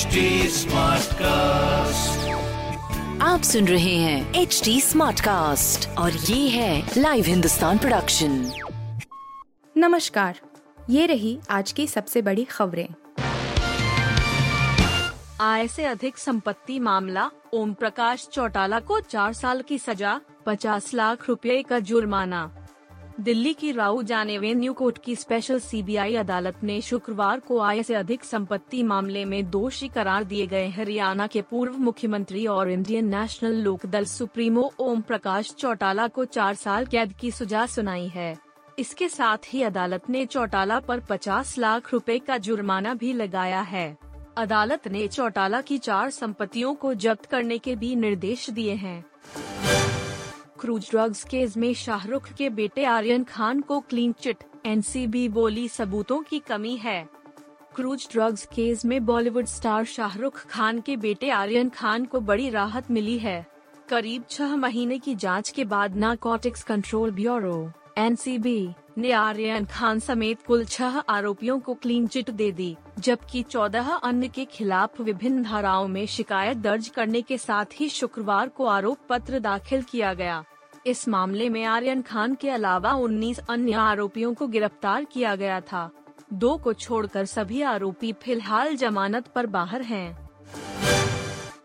HD cast आप सुन रहे हैं एच डी स्मार्ट कास्ट और ये है लाइव हिंदुस्तान प्रोडक्शन नमस्कार ये रही आज की सबसे बड़ी खबरें। आय से अधिक संपत्ति मामला ओम प्रकाश चौटाला को चार साल की सजा पचास लाख रुपए का जुर्माना। दिल्ली की राउ जानेवेन्यू कोर्ट की स्पेशल सीबीआई अदालत ने शुक्रवार को आय से अधिक संपत्ति मामले में दोषी करार दिए गए हरियाणा के पूर्व मुख्यमंत्री और Indian National Lokdal supremo Om Prakash Chautala को चार साल कैद की सजा सुनाई है। इसके साथ ही अदालत ने चौटाला पर 50 लाख रुपए का जुर्माना भी लगाया है। अदालत ने चौटाला की चार संपत्तियों को जब्त करने के भी निर्देश दिए हैं। क्रूज ड्रग्स केस में शाहरुख के बेटे आर्यन खान को क्लीन चिट, एनसीबी बोली सबूतों की कमी है। क्रूज ड्रग्स केस में बॉलीवुड स्टार शाहरुख खान के बेटे आर्यन खान को बड़ी राहत मिली है। करीब छह महीने की जाँच के बाद नारकोटिक्स कंट्रोल ब्यूरो, एनसीबी, ने आर्यन खान समेत कुल छह आरोपियों को क्लीन चिट दे दी, जबकि चौदह अन्य के खिलाफ विभिन्न धाराओं में शिकायत दर्ज करने के साथ ही शुक्रवार को आरोप पत्र दाखिल किया गया। इस मामले में आर्यन खान के अलावा 19 अन्य आरोपियों को गिरफ़्तार किया गया था दो को छोड़कर सभी आरोपी फ़िलहाल जमानत पर बाहर हैं।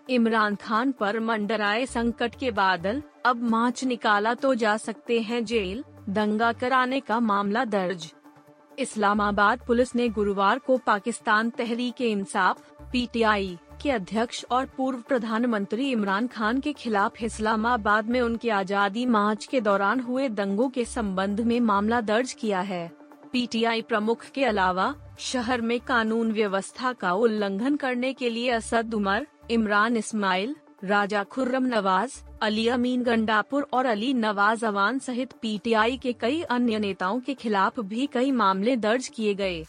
इमरान खान पर मंडराए संकट के बादल, अब मार्च निकाला तो जा सकते हैं जेल, दंगा कराने का मामला दर्ज इस्लामाबाद पुलिस ने गुरुवार को पाकिस्तान तहरीक इंसाफ पीटीआई के अध्यक्ष और पूर्व प्रधानमंत्री इमरान खान के खिलाफ इस्लामाबाद में उनके आज़ादी मार्च के दौरान हुए दंगों के संबंध में मामला दर्ज किया है। पीटीआई प्रमुख के अलावा, शहर में कानून व्यवस्था का उल्लंघन करने के लिए असद उमर, इमरान इस्माइल, राजा खुर्रम नवाज़, अली अमीन गंडापुर और अली नवाज़ अवान सहित पीटीआई के कई अन्य नेताओं के खिलाफ भी कई मामले दर्ज किए गए।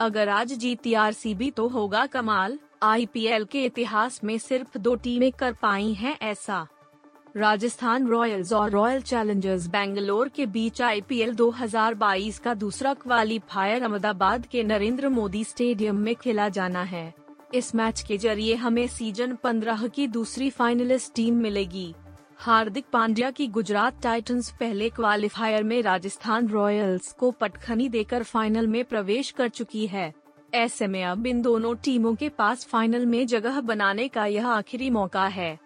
अगर आज जीती आरसीबी तो होगा कमाल। आईपीएल के इतिहास में सिर्फ़ दो टीमें कर पाई हैं ऐसा। राजस्थान रॉयल्स और रॉयल चैलेंजर्स बेंगलोर के बीच आईपीएल 2022 का दूसरा क्वालिफायर अहमदाबाद के नरेंद्र मोदी स्टेडियम में खेला जाना है। इस मैच के ज़रिए हमें सीज़न 15 की दूसरी फाइनलिस्ट टीम मिलेगी। हार्दिक पांड्या की गुजरात टाइटंस पहले क्वालिफायर में राजस्थान रॉयल्स को पटखनी देकर फाइनल में प्रवेश कर चुकी है। ऐसे में अब इन दोनों टीमों के पास फाइनल में जगह बनाने का यह आखिरी मौका है।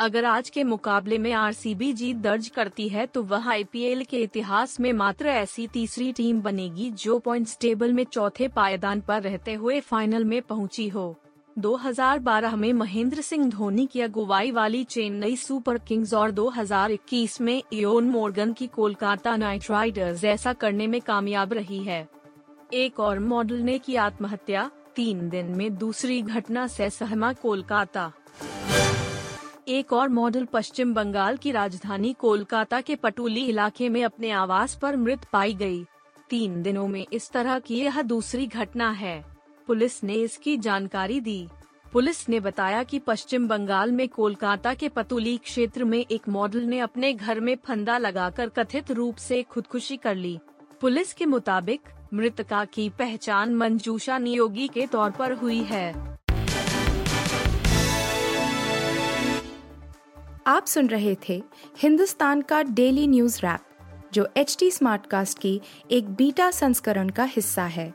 अगर आज के मुकाबले में आरसीबी जीत दर्ज करती है तो वह आईपीएल के इतिहास में मात्र ऐसी तीसरी टीम बनेगी जो पॉइंट्स टेबल में चौथे पायदान पर रहते हुए फाइनल में पहुँची हो। 2012 में महेंद्र सिंह धोनी की अगुवाई वाली चेन्नई सुपर किंग्स और 2021 में इयोन मोर्गन की कोलकाता नाइट राइडर्स ऐसा करने में कामयाब रही है। एक और मॉडल ने की आत्महत्या, तीन दिन में दूसरी घटना से सहमा कोलकाता। एक और मॉडल पश्चिम बंगाल की राजधानी कोलकाता के पटुली इलाके में अपने आवास पर मृत पाई गई। तीन दिनों में इस तरह की यह दूसरी घटना है। पुलिस ने इसकी जानकारी दी। पुलिस ने बताया कि पश्चिम बंगाल में कोलकाता के पतुली क्षेत्र में एक मॉडल ने अपने घर में फंदा लगाकर कथित रूप से खुदकुशी कर ली। पुलिस के मुताबिक, मृतका की पहचान मंजूषा नियोगी के तौर पर हुई है। आप सुन रहे थे हिंदुस्तान का डेली न्यूज़ रैप, जो एच टी स्मार्ट कास्ट की एक बीटा संस्करण का हिस्सा है।